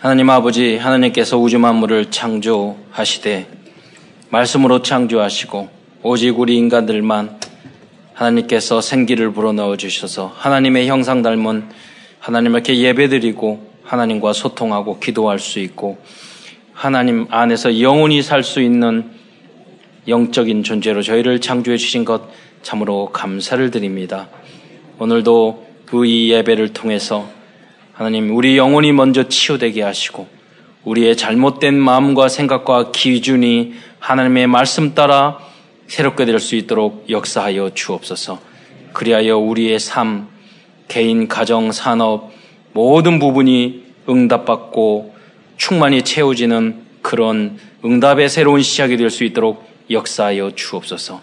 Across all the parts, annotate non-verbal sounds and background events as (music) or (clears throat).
하나님 아버지, 하나님께서 우주 만물을 창조하시되 말씀으로 창조하시고 오직 우리 인간들만 하나님께서 생기를 불어넣어 주셔서 하나님의 형상 닮은 하나님께 예배드리고 하나님과 소통하고 기도할 수 있고 하나님 안에서 영원히 살 수 있는 영적인 존재로 저희를 창조해 주신 것 참으로 감사를 드립니다. 오늘도 그 이 예배를 통해서 하나님 우리 영혼이 먼저 치유되게 하시고 우리의 잘못된 마음과 생각과 기준이 하나님의 말씀 따라 새롭게 될 수 있도록 역사하여 주옵소서. 그리하여 우리의 삶, 개인, 가정, 산업 모든 부분이 응답받고 충만히 채워지는 그런 응답의 새로운 시작이 될 수 있도록 역사하여 주옵소서.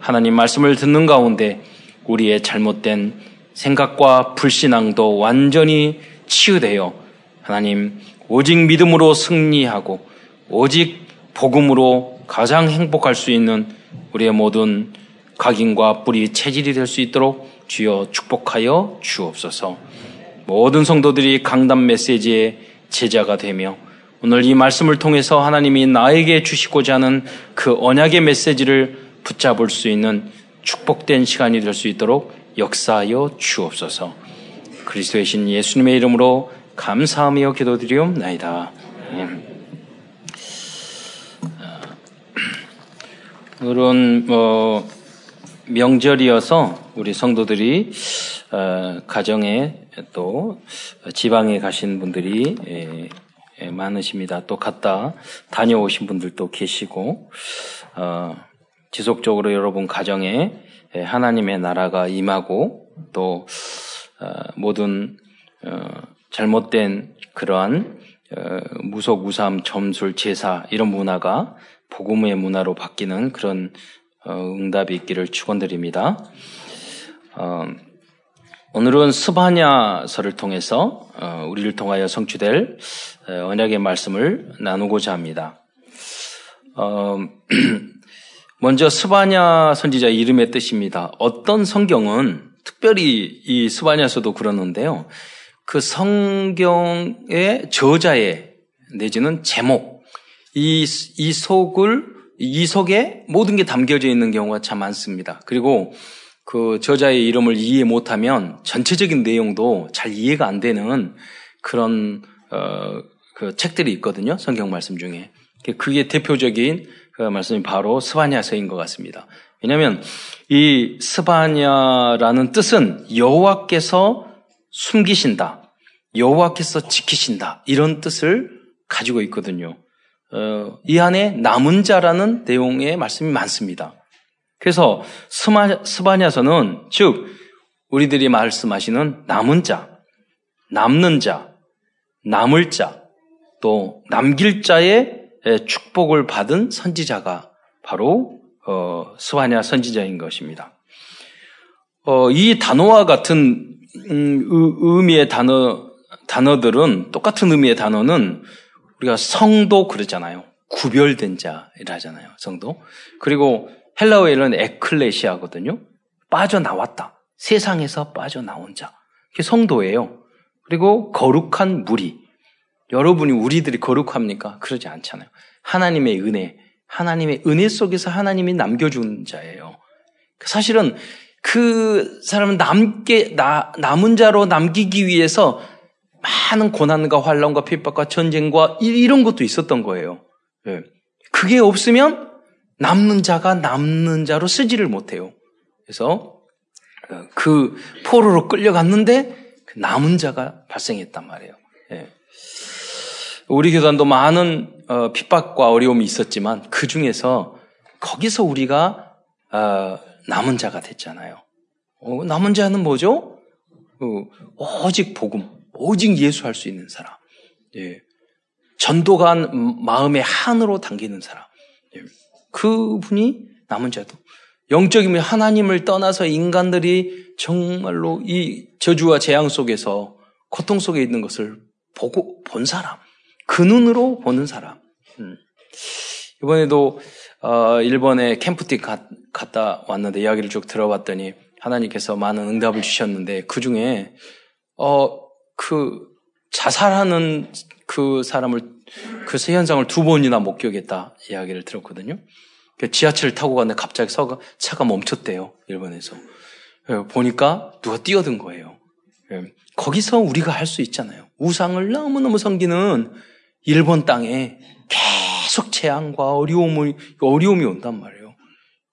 하나님 말씀을 듣는 가운데 우리의 잘못된 생각과 불신앙도 완전히 치유되어 하나님 오직 믿음으로 승리하고 오직 복음으로 가장 행복할 수 있는 우리의 모든 각인과 뿌리 체질이 될 수 있도록 주여 축복하여 주옵소서. 모든 성도들이 강단 메시지의 제자가 되며 오늘 이 말씀을 통해서 하나님이 나에게 주시고자 하는 그 언약의 메시지를 붙잡을 수 있는 축복된 시간이 될 수 있도록 역사하여 주옵소서. 그리스도의 신 예수님의 이름으로 감사하며 기도드리옵나이다. 오늘은 뭐 명절이어서 우리 성도들이 어, 가정에 또 지방에 가신 분들이 에, 에, 많으십니다. 또 갔다 다녀오신 분들도 계시고 어, 지속적으로 여러분 가정에 하나님의 나라가 임하고 또 어, 모든 어, 잘못된 그러한 어, 무속무삼 점술 제사 이런 문화가 복음의 문화로 바뀌는 그런 응답이 있기를 축원드립니다. 오늘은 스바냐서를 통해서 우리를 통하여 성취될 언약의 말씀을 나누고자 합니다. (clears throat) 먼저 스바냐 선지자 이름의 뜻입니다. 어떤 성경은 특별히 이 스바냐서도 그러는데요. 그 성경의 저자의 내지는 제목, 이, 이 속을, 이 속에 모든 게 담겨져 있는 경우가 참 많습니다. 그리고 그 저자의 이름을 이해 못하면 전체적인 내용도 잘 이해가 안 되는 그런, 어, 그 책들이 있거든요. 성경 말씀 중에. 그게 대표적인 그 말씀이 바로 스바냐서인 것 같습니다. 왜냐하면 이 스바냐라는 뜻은 여호와께서 숨기신다, 여호와께서 지키신다 이런 뜻을 가지고 있거든요. 어, 이 안에 남은 자라는 내용의 말씀이 많습니다. 그래서 스마, 스바냐서는 즉 우리들이 말씀하시는 남은 자, 남는 자, 남을 자, 또 남길 자의 축복을 받은 선지자가 바로 어, 스와냐 선지자인 것입니다. 어, 이 단어와 같은 음, 의미의 단어 단어들은 똑같은 의미의 단어는 우리가 성도 그러잖아요. 구별된 자라잖아요. 성도. 그리고 헬라어에는 에클레시아거든요. 빠져나왔다. 세상에서 빠져나온 자. 그게 성도예요. 그리고 거룩한 무리. 여러분이 우리들이 거룩합니까? 그러지 않잖아요. 하나님의 은혜, 하나님의 은혜 속에서 하나님이 남겨준 자예요. 사실은 그 사람은 남게, 나, 남은 자로 남기기 위해서 많은 고난과 환란과 핍박과 전쟁과 이런 것도 있었던 거예요. 예. 그게 없으면 남는 자가 남는 자로 쓰지를 못해요. 그래서 그 포로로 끌려갔는데 그 남은 자가 발생했단 말이에요. 예. 우리 교단도 많은 어, 핍박과 어려움이 있었지만 그 중에서 거기서 우리가 어, 남은 자가 됐잖아요. 어, 남은 자는 뭐죠? 어, 오직 복음, 오직 예수 할 수 있는 사람. 예. 전도가 마음의 한으로 당기는 사람. 예. 그분이 남은 자도. 영적이면 하나님을 떠나서 인간들이 정말로 이 저주와 재앙 속에서 고통 속에 있는 것을 보고 본 사람. 그 눈으로 보는 사람. 음. 이번에도 어, 일본에 캠프티 가, 갔다 왔는데 이야기를 쭉 들어봤더니 하나님께서 많은 응답을 주셨는데 그 중에 어, 그 자살하는 그 사람을 그 현상을 두 번이나 목격했다 이야기를 들었거든요. 그 지하철을 타고 갔는데 갑자기 차가 멈췄대요. 일본에서. 예, 보니까 누가 뛰어든 거예요. 예, 거기서 우리가 할 수 있잖아요. 우상을 너무너무 섬기는 일본 땅에 계속 재앙과 어려움이, 어려움이 온단 말이에요.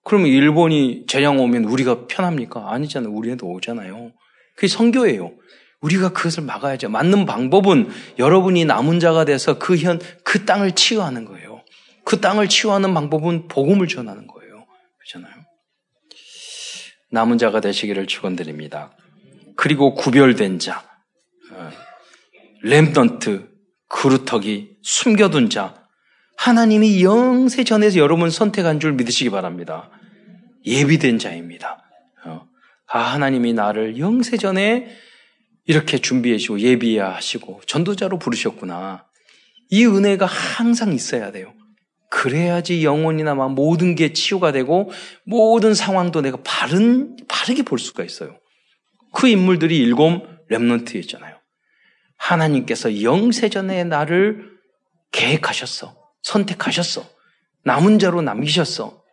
그러면 일본이 재앙 오면 우리가 편합니까? 아니잖아요. 우리한테 오잖아요. 그게 성교예요. 우리가 그것을 막아야죠. 맞는 방법은 여러분이 남은 자가 돼서 그 현, 그 땅을 치유하는 거예요. 그 땅을 치유하는 방법은 복음을 전하는 거예요. 그렇잖아요. 남은 자가 되시기를 축원드립니다. 그리고 구별된 자, 어, 렘던트, 그루터기, 숨겨둔 자, 하나님이 영세 전에서 여러분 선택한 줄 믿으시기 바랍니다. 예비된 자입니다. 어, 아, 하나님이 나를 영세 전에 이렇게 준비해 주시고 예비하시고 전도자로 부르셨구나. 이 은혜가 항상 있어야 돼요. 그래야지 영혼이나 모든 게 치유가 되고 모든 상황도 내가 바른 바르게 볼 수가 있어요. 그 인물들이 일곱 렘넌트였잖아요. 하나님께서 영세전에 나를 계획하셨어. 선택하셨어. 남은 자로 남기셨어.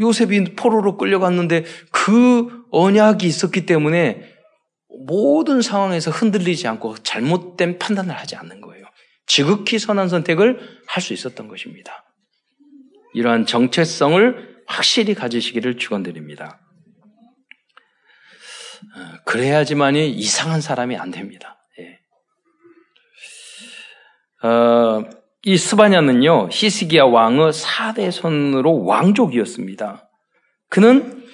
요셉이 포로로 끌려갔는데 그 언약이 있었기 때문에 모든 상황에서 흔들리지 않고 잘못된 판단을 하지 않는 거예요. 지극히 선한 선택을 할 수 있었던 것입니다. 이러한 정체성을 확실히 가지시기를 축원드립니다. 어, 그래야지만이 이상한 사람이 안 됩니다. 예. 어, 이 스바냐는요, 히스기야 왕의 4대 손으로 왕족이었습니다. 그는,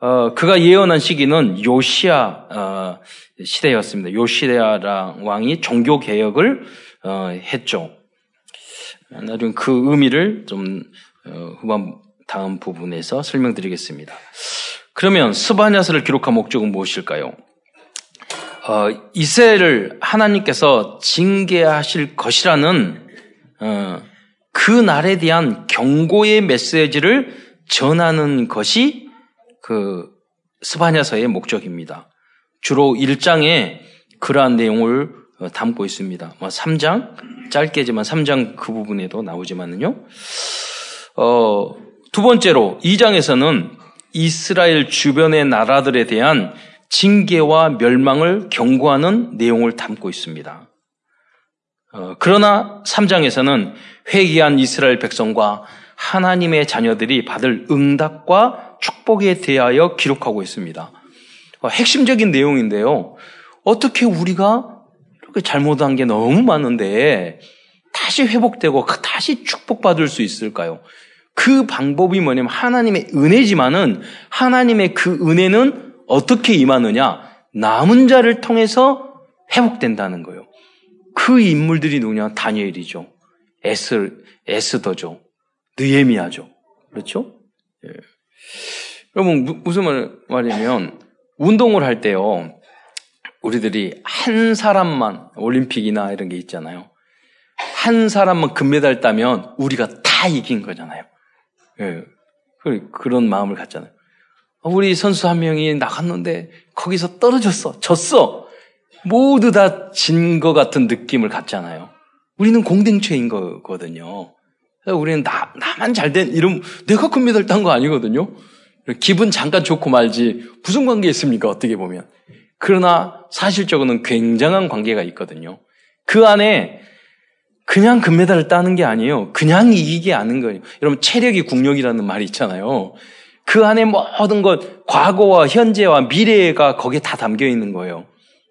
어, 그가 예언한 시기는 요시아, 어, 시대였습니다. 요시아 왕이 종교개혁을, 어, 했죠. 나중에 그 의미를 좀, 어, 후반, 다음 부분에서 설명드리겠습니다. 그러면 스바냐서를 기록한 목적은 무엇일까요? 어, 이스라엘을 하나님께서 징계하실 것이라는 어, 그 날에 대한 경고의 메시지를 전하는 것이 그 스바냐서의 목적입니다. 주로 1장에 그러한 내용을 어, 담고 있습니다. 3장, 뭐 짧게지만 3장 그 부분에도 나오지만은요. 어, 두 번째로 2장에서는 이스라엘 주변의 나라들에 대한 징계와 멸망을 경고하는 내용을 담고 있습니다. 어, 그러나 3장에서는 회개한 이스라엘 백성과 하나님의 자녀들이 받을 응답과 축복에 대하여 기록하고 있습니다. 어, 핵심적인 내용인데요. 어떻게 우리가 이렇게 잘못한 게 너무 많은데 다시 회복되고 다시 축복받을 수 있을까요? 그 방법이 뭐냐면 하나님의 은혜지만은 하나님의 그 은혜는 어떻게 임하느냐? 남은 자를 통해서 회복된다는 거예요. 그 인물들이 누구냐? 다니엘이죠. 에스, 에스더죠. 느에미아죠. 그렇죠? 예. 여러분, 무슨 말, 말이냐면, 운동을 할 때요, 우리들이 한 사람만, 올림픽이나 이런 게 있잖아요. 한 사람만 금메달 따면 우리가 다 이긴 거잖아요. 예. 그, 그런 마음을 갖잖아요. 우리 선수 한 명이 나갔는데 거기서 떨어졌어. 졌어. 모두 다 진 것 같은 느낌을 갖잖아요. 우리는 공동체인 거거든요. 우리는 나, 나만 잘 된, 이런, 내가 금메달 딴 거 아니거든요. 기분 잠깐 좋고 말지, 무슨 관계 있습니까? 어떻게 보면. 그러나 사실적으로는 굉장한 관계가 있거든요. 그 안에 그냥 금메달을 따는 게 아니에요. 그냥 이기게 하는 거예요. 여러분, 체력이 국력이라는 말이 있잖아요. 그 안에 모든 것, 과거와 현재와 미래가 거기에 다 담겨 있는 거예요.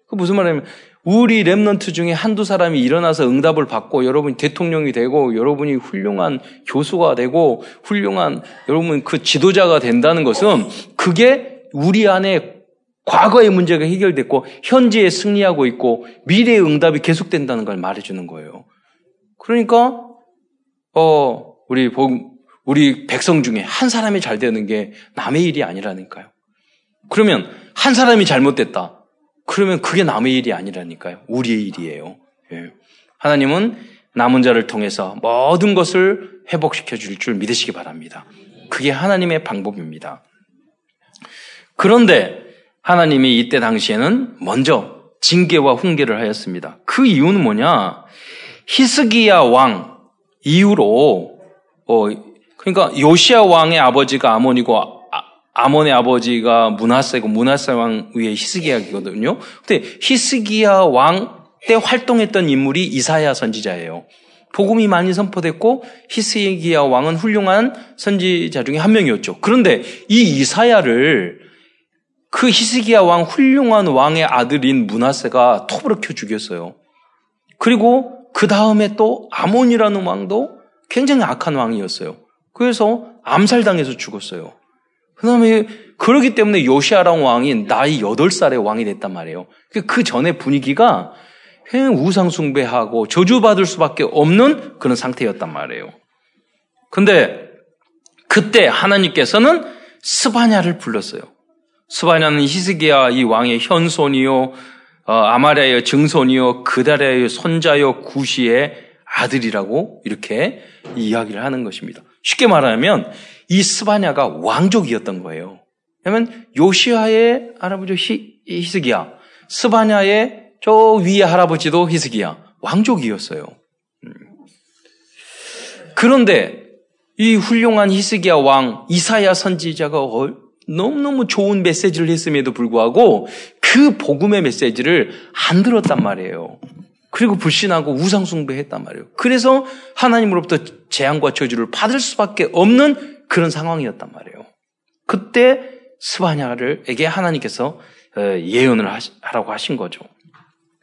그 무슨 말이냐면, 우리 랩런트 중에 한두 사람이 일어나서 응답을 받고 여러분이 대통령이 되고 여러분이 훌륭한 교수가 되고 훌륭한 여러분 그 지도자가 된다는 것은 그게 우리 안에 과거의 문제가 해결됐고 현재에 승리하고 있고 미래의 응답이 계속된다는 걸 말해주는 거예요. 그러니까 어 우리 우리 백성 중에 한 사람이 잘 되는 게 남의 일이 아니라니까요. 그러면 한 사람이 잘못됐다. 그러면 그게 남의 일이 아니라니까요. 우리의 일이에요. 예. 하나님은 남은 자를 통해서 모든 것을 회복시켜 줄 줄 믿으시기 바랍니다. 그게 하나님의 방법입니다. 그런데 하나님이 이때 당시에는 먼저 징계와 훈계를 하였습니다. 그 이유는 뭐냐? 히스기야 왕 이후로 어 그러니까 요시아 왕의 아버지가 아몬이고 아, 아몬의 아버지가 문하세고 문하세 왕 위에 히스기야거든요. 근데 히스기야 왕 때 활동했던 인물이 이사야 선지자예요. 복음이 많이 선포됐고 히스기야 왕은 훌륭한 선지자 중에 한 명이었죠. 그런데 이 이사야를 그 히스기야 왕 훌륭한 왕의 아들인 문하세가 톱으로 켜 죽였어요. 그리고 그 다음에 또 아몬이라는 왕도 굉장히 악한 왕이었어요. 그래서 암살당해서 죽었어요. 그 다음에 그러기 때문에 요시아랑 왕이 나이 8살에 왕이 됐단 말이에요. 그 전에 분위기가 우상숭배하고 저주받을 수밖에 없는 그런 상태였단 말이에요. 근데 그때 하나님께서는 스바냐를 불렀어요. 스바냐는 히스기야 이 왕의 현손이요, 어, 아마리아의 증손이요, 그다리아의 손자요, 구시의 아들이라고 이렇게 이야기를 하는 것입니다. 쉽게 말하면 이 스바냐가 왕족이었던 거예요. 왜냐하면 요시아의 할아버지 히, 히스기야, 스바냐의 저 위에 할아버지도 히스기야 왕족이었어요. 음. 그런데 이 훌륭한 히스기야 왕 이사야 선지자가 너무너무 좋은 메시지를 했음에도 불구하고 그 복음의 메시지를 안 들었단 말이에요. 그리고 불신하고 우상숭배했단 말이에요. 그래서 하나님으로부터 재앙과 저주를 받을 수밖에 없는 그런 상황이었단 말이에요. 그때 스바냐를에게 하나님께서 어, 예언을 하라고 하신 거죠.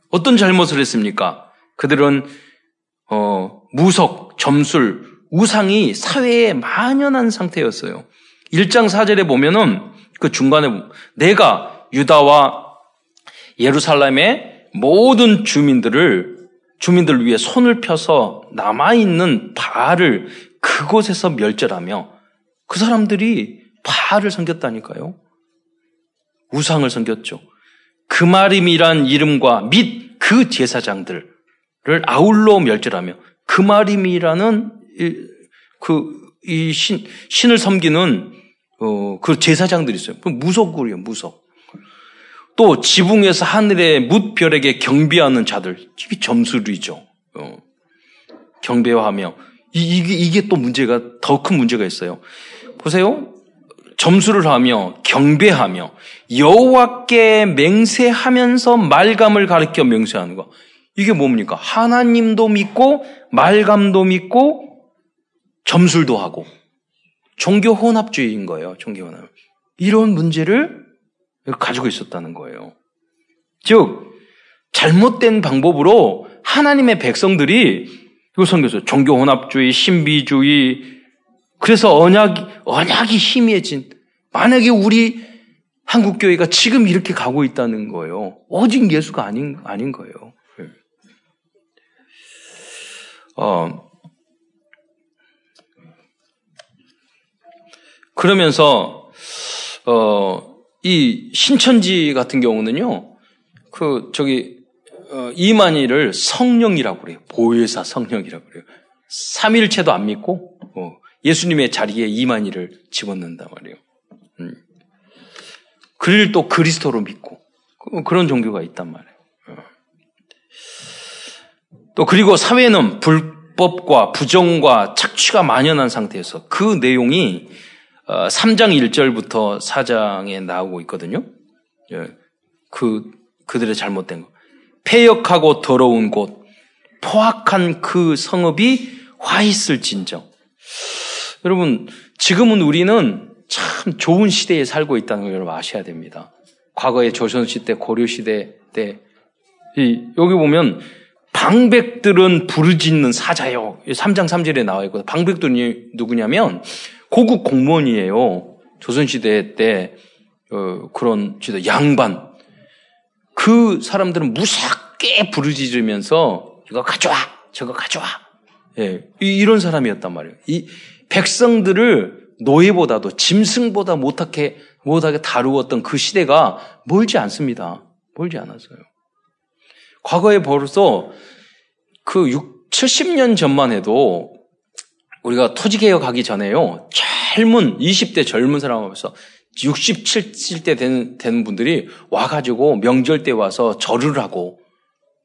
어떤 잘못을 했습니까? 그들은 어, 무석, 점술, 우상이 사회에 만연한 상태였어요. 1장 4절에 보면은 그 중간에 내가 유다와 예루살렘의 모든 주민들을 주민들을 위해 손을 펴서 남아있는 바알을 그곳에서 멸절하며 그 사람들이 바알을 섬겼다니까요. 우상을 섬겼죠. 그마림이란 이름과 및 그 제사장들을 아울러 멸절하며 그마림이라는 그 이 신, 신을 섬기는 어, 그 제사장들이 있어요. 그 무속이에요, 무속. 또 지붕에서 하늘의 뭇별에게 경배하는 자들, 이게 점술이죠. 어, 경배하며 이, 이게 이게 또 문제가 더 큰 문제가 있어요. 보세요. 점수를 하며 경배하며 여호와께 맹세하면서 말감을 가르켜 명세하는 거. 이게 뭡니까? 하나님도 믿고 말감도 믿고 점술도 하고 종교 혼합주의인 거예요. 종교 혼합. 이런 문제를 가지고 있었다는 거예요. 즉 잘못된 방법으로 하나님의 백성들이 이거 선교서 종교 혼합주의, 신비주의, 그래서 언약이, 언약이 희미해진, 만약에 우리 한국교회가 지금 이렇게 가고 있다는 거예요. 오직 예수가 아닌, 아닌 거예요. 예. 어, 그러면서, 어, 이 신천지 같은 경우는요, 그, 저기, 어, 이만희를 성령이라고 그래요. 보혜사 성령이라고 그래요. 삼일체도 안 믿고, 어, 예수님의 자리에 이만희를 집어넣는단 말이에요. 음. 그를 또 그리스도로 믿고 그, 그런 종교가 있단 말이에요. 어. 또 그리고 사회는 불법과 부정과 착취가 만연한 상태에서 그 내용이 3장 어, 1절부터 4장에 나오고 있거든요. 예. 그 그들의 잘못된 거. 폐역하고 더러운 곳, 포악한 그 성읍이 화 있을 진정. 여러분, 지금은 우리는 참 좋은 시대에 살고 있다는 걸 여러분 아셔야 됩니다. 과거의 조선시대, 고려시대 때, 이, 여기 보면, 방백들은 부르짖는 사자요. 3장 3절에 나와 있거든요. 방백들이 누구냐면, 고급 공무원이에요. 조선시대 때, 어, 그런, 진짜 양반. 그 사람들은 무섭게 부르짖으면서, 이거 가져와! 저거 가져와! 예, 이런 사람이었단 말이에요. 이, 백성들을 노예보다도 짐승보다 못하게, 못하게 다루었던 그 시대가 멀지 않습니다. 멀지 않았어요. 과거에 벌써 그 6, 70년 전만 해도 우리가 토지개혁 하기 전에요. 젊은, 20대 젊은 사람 앞에서 60, 70대 되는, 되는 분들이 와가지고 명절 때 와서 절을 하고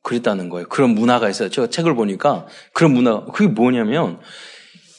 그랬다는 거예요. 그런 문화가 있어요. 제가 책을 보니까 그런 문화, 그게 뭐냐면,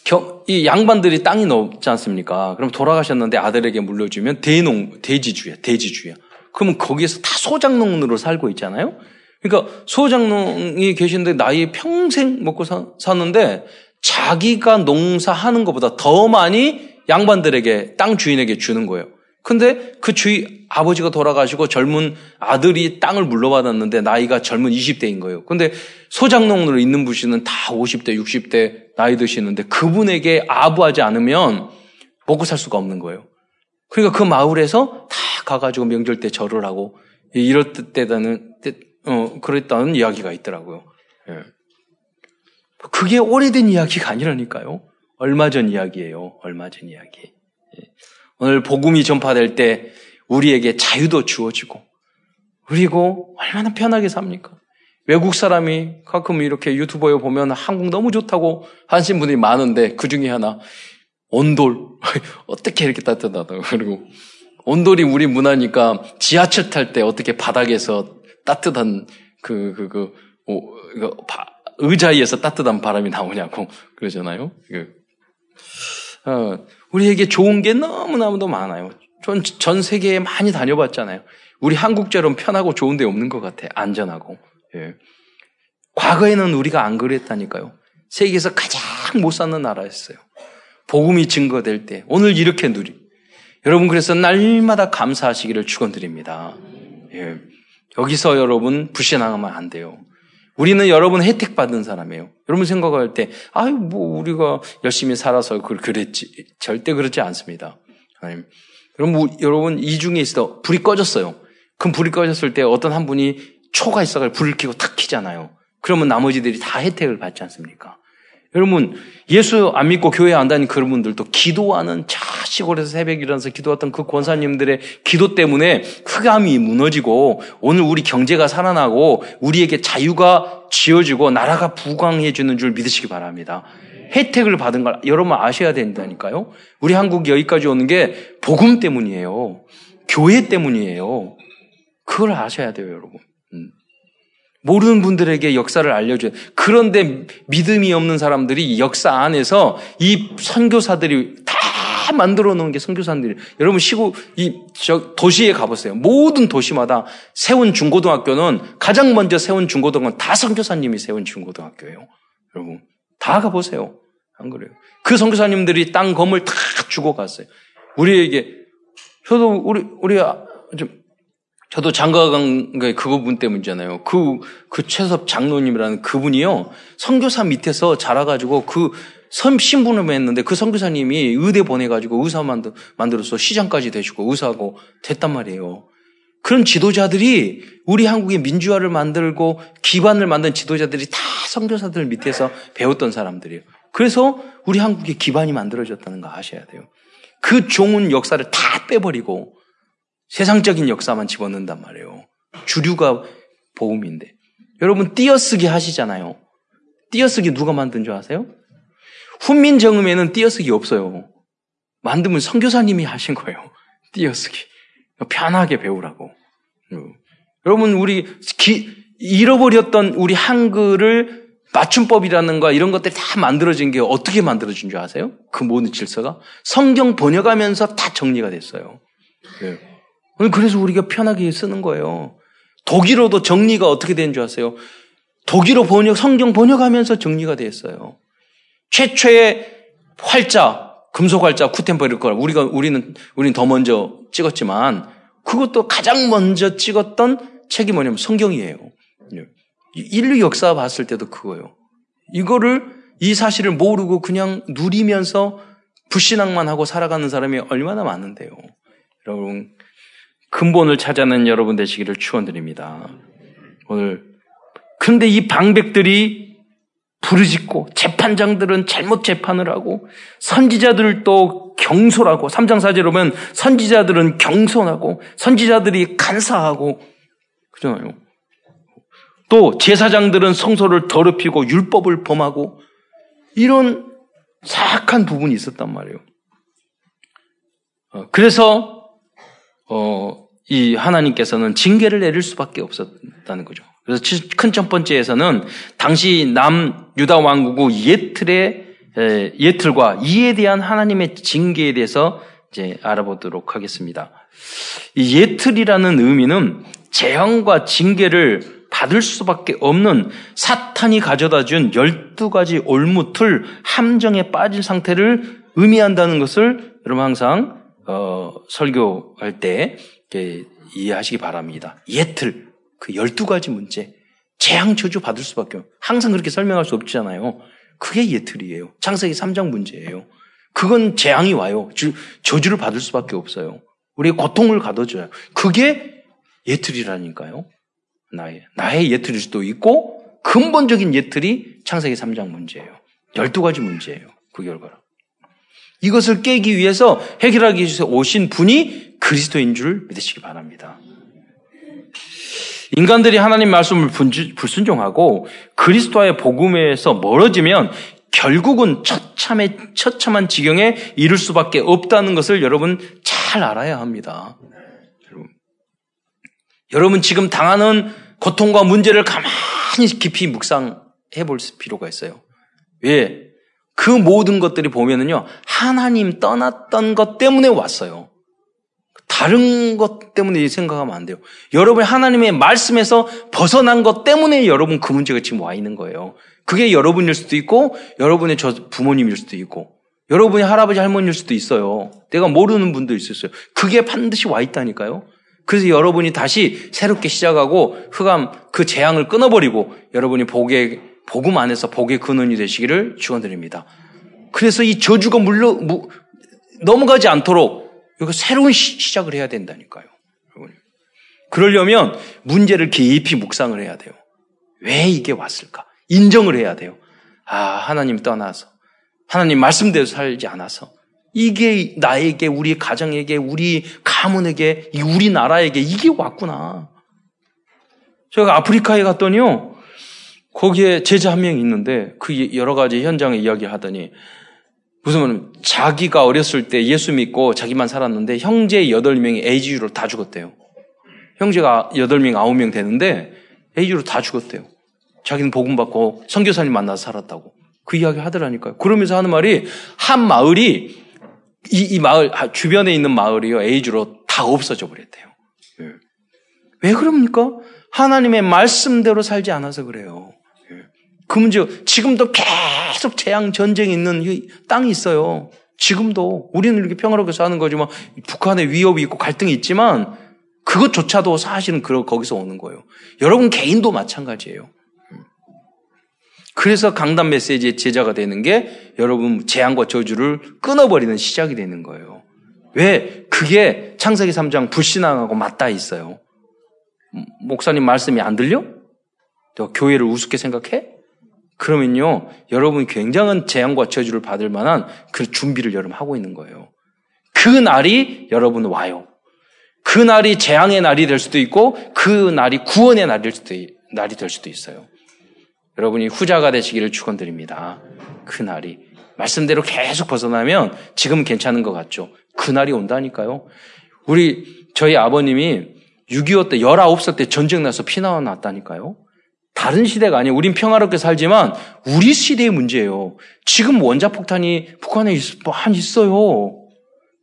경, 이 양반들이 땅이 넓지 않습니까? 그럼 돌아가셨는데 아들에게 물려주면 대농, 대지주야, 대지주야. 그러면 거기에서 다 소장농으로 살고 있잖아요? 그러니까 소장농이 계신데 나이 평생 먹고 사, 사는데 자기가 농사하는 것보다 더 많이 양반들에게 땅 주인에게 주는 거예요. 근데 그 주인 아버지가 돌아가시고 젊은 아들이 땅을 물러받았는데 나이가 젊은 20대인 거예요. 근데 소장농으로 있는 분씨는 다 50대, 60대 나이 드시는데 그분에게 아부하지 않으면 먹고 살 수가 없는 거예요. 그러니까 그 마을에서 다 가가지고 명절 때 절을 하고 이럴 때다는 어 그랬다는 이야기가 있더라고요. 예. 그게 오래된 이야기가 아니라니까요. 얼마 전 이야기예요. 얼마 전 이야기. 예. 오늘 복음이 전파될 때 우리에게 자유도 주어지고 그리고 얼마나 편하게 삽니까? 외국 사람이 가끔 이렇게 유튜버에 보면 한국 너무 좋다고 하신 분이 많은데 그 중에 하나 온돌 (laughs) 어떻게 이렇게 따뜻하다고 그리고 온돌이 우리 문화니까 지하철 탈 때 어떻게 바닥에서 따뜻한 그 그그 의자에서 따뜻한 바람이 나오냐고 그러잖아요. 어, 우리에게 좋은 게 너무나도 많아요. 전, 전 세계에 많이 다녀봤잖아요. 우리 한국처럼 편하고 좋은 데 없는 것 같아. 안전하고. 예. 과거에는 우리가 안 그랬다니까요. 세계에서 가장 못 사는 나라였어요. 복음이 증거될 때 오늘 이렇게 누리. 여러분 그래서 날마다 감사하시기를 축원드립니다. 예. 여기서 여러분 불신하면 안 돼요. 우리는 여러분 혜택 받은 사람이에요. 여러분 생각할 때, 아유, 뭐, 우리가 열심히 살아서 그걸 그랬지. 절대 그렇지 않습니다. 하나님. 여러분, 여러분, 이 중에 있어 불이 꺼졌어요. 그럼 불이 꺼졌을 때 어떤 한 분이 초가 있어가 불을 켜고 탁 키잖아요. 그러면 나머지들이 다 혜택을 받지 않습니까? 여러분, 예수 안 믿고 교회 안 다니는 그런 분들도 기도하는 자 시골에서 새벽 일어나서 기도했던 그 권사님들의 기도 때문에 흑암이 무너지고 오늘 우리 경제가 살아나고 우리에게 자유가 지어지고 나라가 부강해지는 줄 믿으시기 바랍니다. 혜택을 받은 걸 여러분 아셔야 된다니까요. 우리 한국 여기까지 오는 게 복음 때문이에요. 교회 때문이에요. 그걸 아셔야 돼요, 여러분. 음. 모르는 분들에게 역사를 알려줘요. 그런데 믿음이 없는 사람들이 역사 안에서 이 선교사들이 다 만들어 놓은 게 선교사들이 여러분 시구 이 도시에 가보세요. 모든 도시마다 세운 중고등학교는 가장 먼저 세운 중고등학교는 다 선교사님이 세운 중고등학교예요. 여러분 다 가보세요. 안 그래요? 그 선교사님들이 땅 건물 다 주고 갔어요. 우리에게 저도 우리 우리 좀 저도 장가간 게 그분 때문이잖아요. 그, 그 최섭 장로님이라는 그분이요. 선교사 밑에서 자라가지고 그 선, 신분을 했는데 그 선교사님이 의대 보내가지고 의사 만들, 만들어서 시장까지 되시고 의사하고 됐단 말이에요. 그런 지도자들이 우리 한국의 민주화를 만들고 기반을 만든 지도자들이 다 선교사들 밑에서 배웠던 사람들이에요. 그래서 우리 한국의 기반이 만들어졌다는 거 아셔야 돼요. 그 좋은 역사를 다 빼버리고 세상적인 역사만 집어넣는단 말이에요. 주류가 복음인데. 여러분 띄어쓰기 하시잖아요. 띄어쓰기 누가 만든 줄 아세요? 훈민정음에는 띄어쓰기 없어요. 만들면 선교사님이 하신 거예요. (laughs) 띄어쓰기. 편하게 배우라고. 여러분 우리 기, 잃어버렸던 우리 한글을 맞춤법이라는 거 이런 것들이 다 만들어진 게 어떻게 만들어진 줄 아세요? 그 모든 질서가 성경 번역하면서 다 정리가 됐어요. 네. 그래서 우리가 편하게 쓰는 거예요. 독일어도 정리가 어떻게 된 줄 아세요? 독일어 번역, 성경 번역하면서 정리가 됐어요. 최초의 활자, 금속 활자, 쿠텐버릴 걸 우리가, 우리는, 우리는 더 먼저 찍었지만 그것도 가장 먼저 찍었던 책이 뭐냐면 성경이에요. 인류 역사 봤을 때도 그거예요. 이거를, 이 사실을 모르고 그냥 누리면서 불신앙만 하고 살아가는 사람이 얼마나 많은데요. 여러분, 근본을 찾아낸 여러분 되시기를 축원드립니다. 오늘 근데 이 방백들이 부르짖고 재판장들은 잘못 재판을 하고 선지자들도 경솔하고 3장 4절 보면 선지자들은 경솔하고 선지자들이 간사하고 그잖아요. 또 제사장들은 성소를 더럽히고 율법을 범하고 이런 사악한 부분이 있었단 말이에요. 어, 그래서 어, 이 하나님께서는 징계를 내릴 수밖에 없었다는 거죠. 그래서 큰 첫 번째에서는 당시 남 유다 왕국의 예틀의 예틀과 이에 대한 하나님의 징계에 대해서 이제 알아보도록 하겠습니다. 이 예틀이라는 의미는 재앙과 징계를 받을 수밖에 없는 사탄이 가져다 준 12가지 올무틀 함정에 빠진 상태를 의미한다는 것을 여러분 항상 어, 설교할 때 이해하시기 바랍니다. 예틀 그 12가지 문제 재앙 저주 받을 수밖에 없 항상 그렇게 설명할 수 없잖아요. 그게 예틀이에요. 창세기 3장 문제예요. 그건 재앙이 와요. 저주를 받을 수밖에 없어요. 우리의 고통을 가둬줘요. 그게 예틀이라니까요. 나의, 나의 예틀일 수도 있고, 근본적인 예틀이 창세기 3장 문제예요. 12가지 문제예요. 그 결과로. 이것을 깨기 위해서 해결하기 위해서 오신 분이 그리스도인 줄 믿으시기 바랍니다. 인간들이 하나님 말씀을 불순종하고 그리스도의 복음에서 멀어지면 결국은 처참해, 처참한 지경에 이를 수밖에 없다는 것을 여러분 잘 알아야 합니다. 여러분 지금 당하는 고통과 문제를 가만히 깊이 묵상해 볼 필요가 있어요. 왜? 그 모든 것들이 보면은요, 하나님 떠났던 것 때문에 왔어요. 다른 것 때문에 생각하면 안 돼요. 여러분 하나님의 말씀에서 벗어난 것 때문에 여러분 그 문제가 지금 와 있는 거예요. 그게 여러분일 수도 있고, 여러분의 저 부모님일 수도 있고, 여러분의 할아버지 할머니일 수도 있어요. 내가 모르는 분도 있었어요. 그게 반드시 와 있다니까요. 그래서 여러분이 다시 새롭게 시작하고 흑암 그 재앙을 끊어버리고 여러분이 복의 복음 안에서 복의 근원이 되시기를 축원드립니다. 그래서 이 저주가 물러 무, 넘어가지 않도록 이거 새로운 시, 작을 해야 된다니까요. 그러려면 문제를 깊이 묵상을 해야 돼요. 왜 이게 왔을까? 인정을 해야 돼요. 아, 하나님 떠나서. 하나님 말씀대로 살지 않아서. 이게 나에게, 우리 가정에게, 우리 가문에게, 우리 나라에게 이게 왔구나. 제가 아프리카에 갔더니요. 거기에 제자 한 명이 있는데 그 여러 가지 현장에 이야기 하더니 무슨 자기가 어렸을 때 예수 믿고 자기만 살았는데 형제 여덟 명이 에이즈로 다 죽었대요. 형제가 여덟 명, 아홉 명 되는데 에이즈로 다 죽었대요. 자기는 복음 받고 선교사님 만나서 살았다고 그 이야기 하더라니까요. 그러면서 하는 말이 한 마을이 이, 이 마을 주변에 있는 마을이요 에이즈로 다 없어져 버렸대요. 예. 왜 그럽니까? 하나님의 말씀대로 살지 않아서 그래요. 그 문제, 지금도 계속 재앙 전쟁이 있는 땅이 있어요. 지금도. 우리는 이렇게 평화롭게 사는 거지만, 북한에 위협이 있고 갈등이 있지만, 그것조차도 사실은 거기서 오는 거예요. 여러분 개인도 마찬가지예요. 그래서 강단 메시지의 제자가 되는 게 여러분 재앙과 저주를 끊어버리는 시작이 되는 거예요. 왜? 그게 창세기 3장 불신앙하고 맞닿아 있어요. 목사님 말씀이 안 들려? 너 교회를 우습게 생각해? 그러면요, 여러분이 굉장한 재앙과 저주를 받을 만한 그 준비를 여러분 하고 있는 거예요. 그 날이 여러분 와요. 그 날이 재앙의 날이 될 수도 있고, 그 날이 구원의 날일 수도, 날이 될 수도 있어요. 여러분이 후자가 되시기를 축원드립니다. 그 날이. 말씀대로 계속 벗어나면 지금은 괜찮은 것 같죠. 그 날이 온다니까요. 우리, 저희 아버님이 6.25 때, 19살 때 전쟁 나서 피나와 났다니까요. 다른 시대가 아니에요. 우린 평화롭게 살지만 우리 시대의 문제예요. 지금 원자폭탄이 북한에 한 있어요.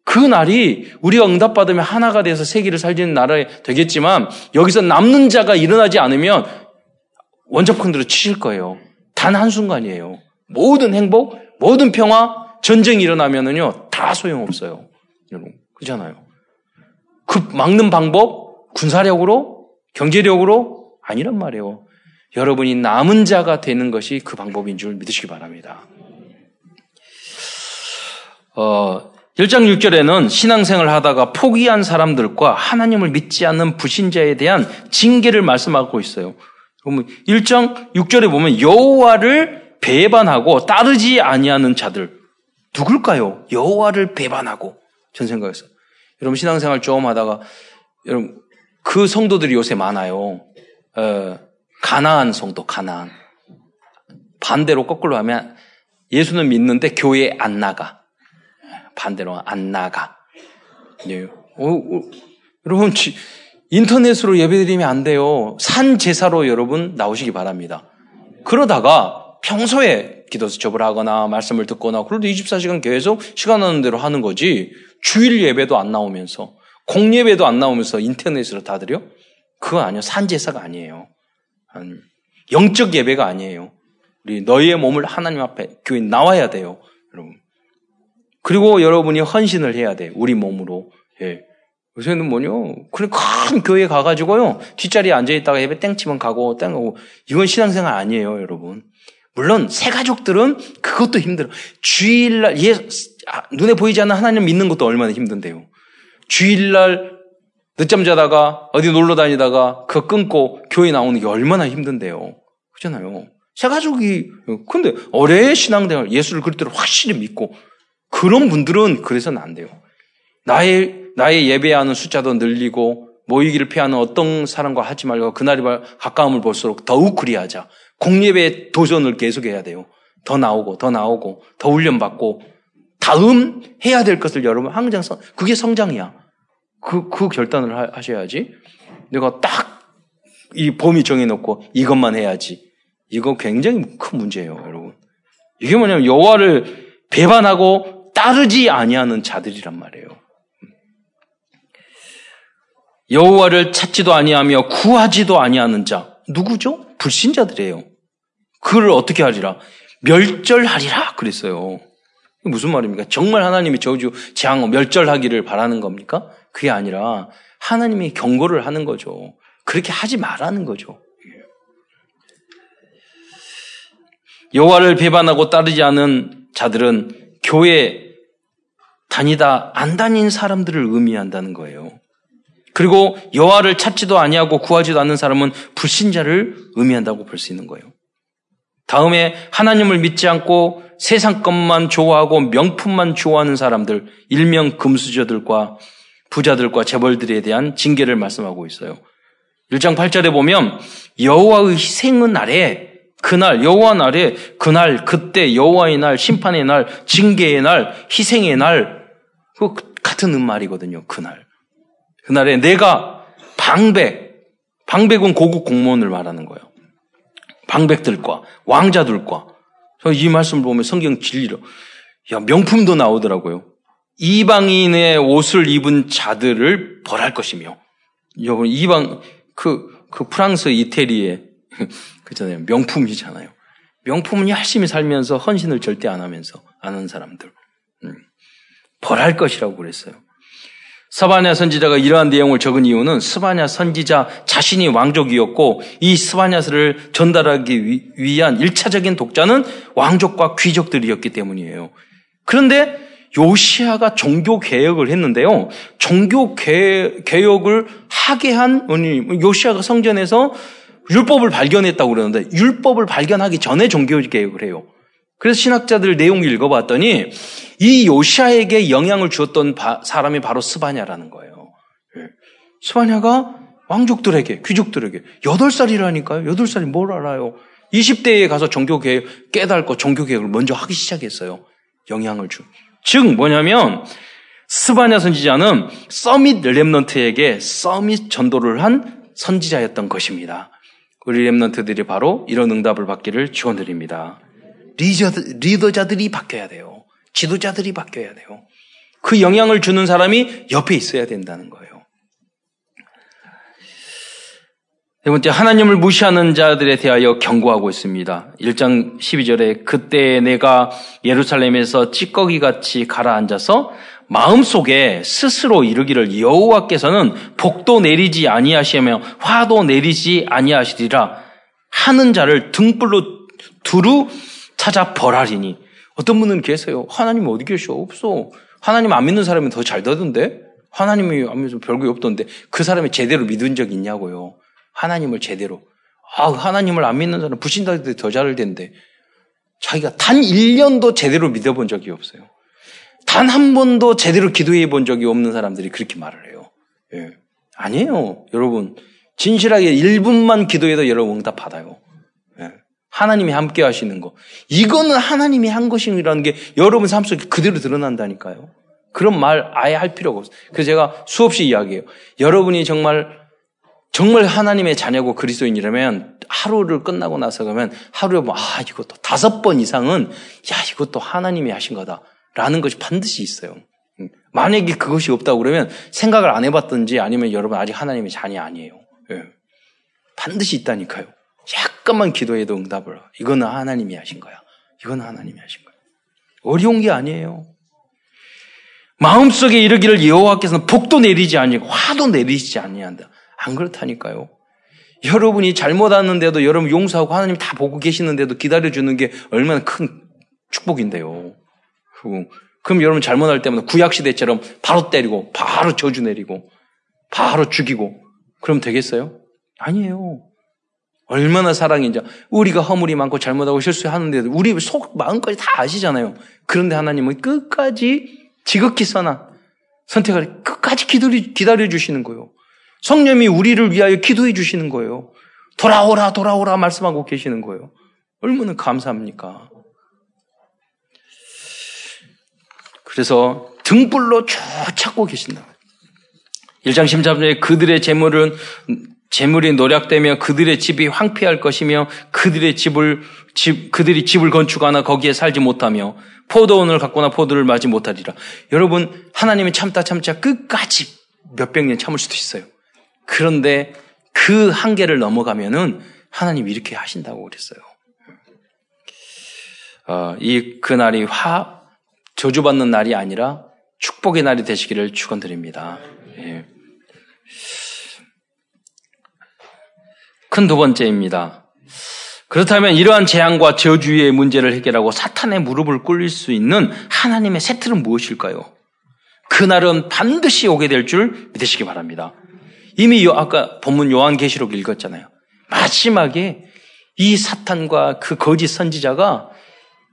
그 날이 우리가 응답받으면 하나가 돼서 세계를 살리는 나라 되겠지만 여기서 남는 자가 일어나지 않으면 원자폭탄으로 치실 거예요. 단 한순간이에요. 모든 행복, 모든 평화, 전쟁이 일어나면은요, 다 소용없어요. 여러분, 그잖아요. 그 막는 방법, 군사력으로, 경제력으로 아니란 말이에요. 여러분이 남은 자가 되는 것이 그 방법인 줄 믿으시기 바랍니다. 어, 1장 6절에는 신앙생활 하다가 포기한 사람들과 하나님을 믿지 않는 불신자에 대한 징계를 말씀하고 있어요. 그러면 1장 6절에 보면 여호와를 배반하고 따르지 아니하는 자들 누굴까요? 여호와를 배반하고 전 생각했어요. 여러분 신앙생활 좀 하다가 여러분 그 성도들이 요새 많아요. 어, 가나안 성도, 가나안. 반대로 거꾸로 하면 예수는 믿는데 교회에 안 나가. 반대로 안 나가. 예. 어, 어, 여러분, 인터넷으로 예배드리면 안 돼요. 산 제사로 여러분 나오시기 바랍니다. 그러다가 평소에 기도 수첩을 하거나 말씀을 듣거나 그래도 24시간 계속 시간 나는 대로 하는 거지 주일 예배도 안 나오면서 공예배도 안 나오면서 인터넷으로 다 드려? 그거 아니에요. 산 제사가 아니에요. 영적 예배가 아니에요. 우리 너희의 몸을 하나님 앞에 교회 나와야 돼요. 여러분. 그리고 여러분이 헌신을 해야 돼. 우리 몸으로. 예. 요새는 뭐뇨? 그런 큰 교회 가가지고요. 뒷자리에 앉아 있다가 예배 땡치면 가고, 땡하고. 이건 신앙생활 아니에요, 여러분. 물론, 새 가족들은 그것도 힘들어. 주일날, 예, 아, 눈에 보이지 않는 하나님 믿는 것도 얼마나 힘든데요. 주일날 늦잠 자다가 어디 놀러 다니다가 그거 끊고 교회 나오는 게 얼마나 힘든데요. 그렇잖아요. 새 가족이, 근데 어뢰 신앙생활, 예수를 그리스도를 확실히 믿고 그런 분들은 그래서는 안 돼요. 나의, 나의 예배하는 숫자도 늘리고 모이기를 피하는 어떤 사람과 하지 말고 그날이 가까움을 볼수록 더욱 그리하자. 공예배 도전을 계속해야 돼요. 더 나오고 더 나오고 더 훈련받고 다음 해야 될 것을 여러분 항상 성, 그게 성장이야. 그, 그 결단을 하, 하셔야지. 내가 딱 이 범위 정해놓고 이것만 해야지. 이거 굉장히 큰 문제예요, 여러분. 이게 뭐냐면 여호와를 배반하고 따르지 아니하는 자들이란 말이에요. 여호와를 찾지도 아니하며 구하지도 아니하는 자 누구죠? 불신자들이에요. 그를 어떻게 하리라? 멸절하리라 그랬어요. 무슨 말입니까? 정말 하나님이 저주 재앙 멸절하기를 바라는 겁니까? 그게 아니라 하나님이 경고를 하는 거죠. 그렇게 하지 말라는 거죠. 여호와를 배반하고 따르지 않은 자들은 교회 다니다 안 다닌 사람들을 의미한다는 거예요. 그리고 여호와를 찾지도 아니하고 구하지도 않는 사람은 불신자를 의미한다고 볼 수 있는 거예요. 다음에 하나님을 믿지 않고 세상 것만 좋아하고 명품만 좋아하는 사람들, 일명 금수저들과 부자들과 재벌들에 대한 징계를 말씀하고 있어요. 1장 8절에 보면 여호와의 희생은 날에 그날 여호와 날에 그날 그때 여호와의 날 심판의 날 징계의 날 희생의 날 그 같은 말이거든요. 그날 그날에 내가 방백 방백은 고급 공무원을 말하는 거예요. 방백들과 왕자들과 이 말씀을 보면 성경 진리로 야 명품도 나오더라고요. 이방인의 옷을 입은 자들을 벌할 것이며 여러분 이방 그그 그 프랑스 이태리에 (laughs) 그잖아요 명품이잖아요. 명품은 열심히 살면서 헌신을 절대 안 하면서 안 하는 사람들 음, 벌할 것이라고 그랬어요. 스바냐 선지자가 이러한 내용을 적은 이유는 스바냐 선지자 자신이 왕족이었고 이 스바냐스를 전달하기 위 한 일차적인 독자는 왕족과 귀족들이었기 때문이에요. 그런데 요시아가 종교 개혁을 했는데요. 종교 개 혁을 하게 한 요시아가 성전에서 율법을 발견했다고 그러는데 율법을 발견하기 전에 종교 개혁을 해요. 그래서 신학자들 내용을 읽어봤더니 이 요시아에게 영향을 주었던 바, 사람이 바로 스바냐라는 거예요. 예. 스바냐가 왕족들에게, 귀족들에게 8살이라니까요. 8살이 뭘 알아요. 20대에 가서 종교개혁 깨닫고 종교개혁을 먼저 하기 시작했어요. 영향을 주. 즉 뭐냐면 스바냐 선지자는 서밋 랩넌트에게 서밋 전도를 한 선지자였던 것입니다. 우리 랩넌트들이 바로 이런 응답을 받기를 축원드립니다. 리더자들이 바뀌어야 돼요. 지도자들이 바뀌어야 돼요. 그 영향을 주는 사람이 옆에 있어야 된다는 거예요. 세 번째, 하나님을 무시하는 자들에 대하여 경고하고 있습니다. 1장 12절에 그때 내가 예루살렘에서 찌꺼기 같이 가라앉아서 마음속에 스스로 이르기를 여호와께서는 복도 내리지 아니하시며 화도 내리지 아니하시리라 하는 자를 등불로 두루 찾아 벌하리니 어떤 분은 계세요. 하나님 어디 계셔? 없어. 하나님 안 믿는 사람이 더 잘 되던데? 하나님이 안 믿으면 별거 없던데 그 사람이 제대로 믿은 적 있냐고요. 하나님을 제대로. 아, 하나님을 안 믿는 사람 불신자들이 더잘 된대. 자기가 단 1년도 제대로 믿어본 적이 없어요. 단 한 번도 제대로 기도해 본 적이 없는 사람들이 그렇게 말을 해요. 예. 아니에요. 여러분. 진실하게 1분만 기도해도 여러분 응답 받아요. 하나님이 함께 하시는 거. 이거는 하나님이 한 것이라는 게 여러분 삶 속에 그대로 드러난다니까요. 그런 말 아예 할 필요가 없어요. 그래서 제가 수없이 이야기해요. 여러분이 정말 정말 하나님의 자녀고 그리스도인이라면 하루를 끝나고 나서 그러면 하루에 뭐, 아, 이것도 다섯 번 이상은 야, 이것도 하나님이 하신 거다. 라는 것이 반드시 있어요. 음. 만약에 그것이 없다고 그러면 생각을 안 해봤든지 아니면 여러분 아직 하나님의 자녀 아니에요. 예. 반드시 있다니까요. 약간만 기도해도 응답을. 이거는 하나님이 하신 거야. 이거는 하나님이 하신 거야. 어려운 게 아니에요. 마음속에 이르기를 여호와께서는 복도 내리지 아니고 화도 내리지 아니한다. 안 그렇다니까요. 여러분이 잘못하는데도 여러분 용서하고 하나님 다 보고 계시는데도 기다려주는 게 얼마나 큰 축복인데요. 그럼 여러분 잘못할 때마다 구약시대처럼 바로 때리고, 바로 저주 내리고, 바로 죽이고, 그럼 되겠어요? 아니에요. 얼마나 사랑인지. 우리가 허물이 많고 잘못하고 실수하는데도 우리 속, 마음까지 다 아시잖아요. 그런데 하나님은 끝까지 지극히 선한 선택을 끝까지 기다려 주시는 거예요. 성령이 우리를 위하여 기도해 주시는 거예요. 돌아오라, 돌아오라 말씀하고 계시는 거예요. 얼마나 감사합니까? 그래서 등불로 쭉 찾고 계신다. 1장 13절에 그들의 재물은 재물이 노략되며 그들의 집이 황폐할 것이며 그들의 집을 집 그들이 집을 건축하나 거기에 살지 못하며 포도원을 갖거나 포도를 맞지 못하리라. 여러분 하나님이 참다 참자 끝까지 몇백 년 참을 수도 있어요. 그런데 그 한계를 넘어가면은 하나님 이렇게 하신다고 그랬어요. 어, 이 그날이 화 저주받는 날이 아니라 축복의 날이 되시기를 축원드립니다. 예. 큰 두 번째입니다. 그렇다면 이러한 재앙과 저주의 문제를 해결하고 사탄의 무릎을 꿇릴 수 있는 하나님의 세트는 무엇일까요? 그날은 반드시 오게 될 줄 믿으시기 바랍니다. 이미 아까 본문 요한계시록 읽었잖아요. 마지막에 이 사탄과 그 거짓 선지자가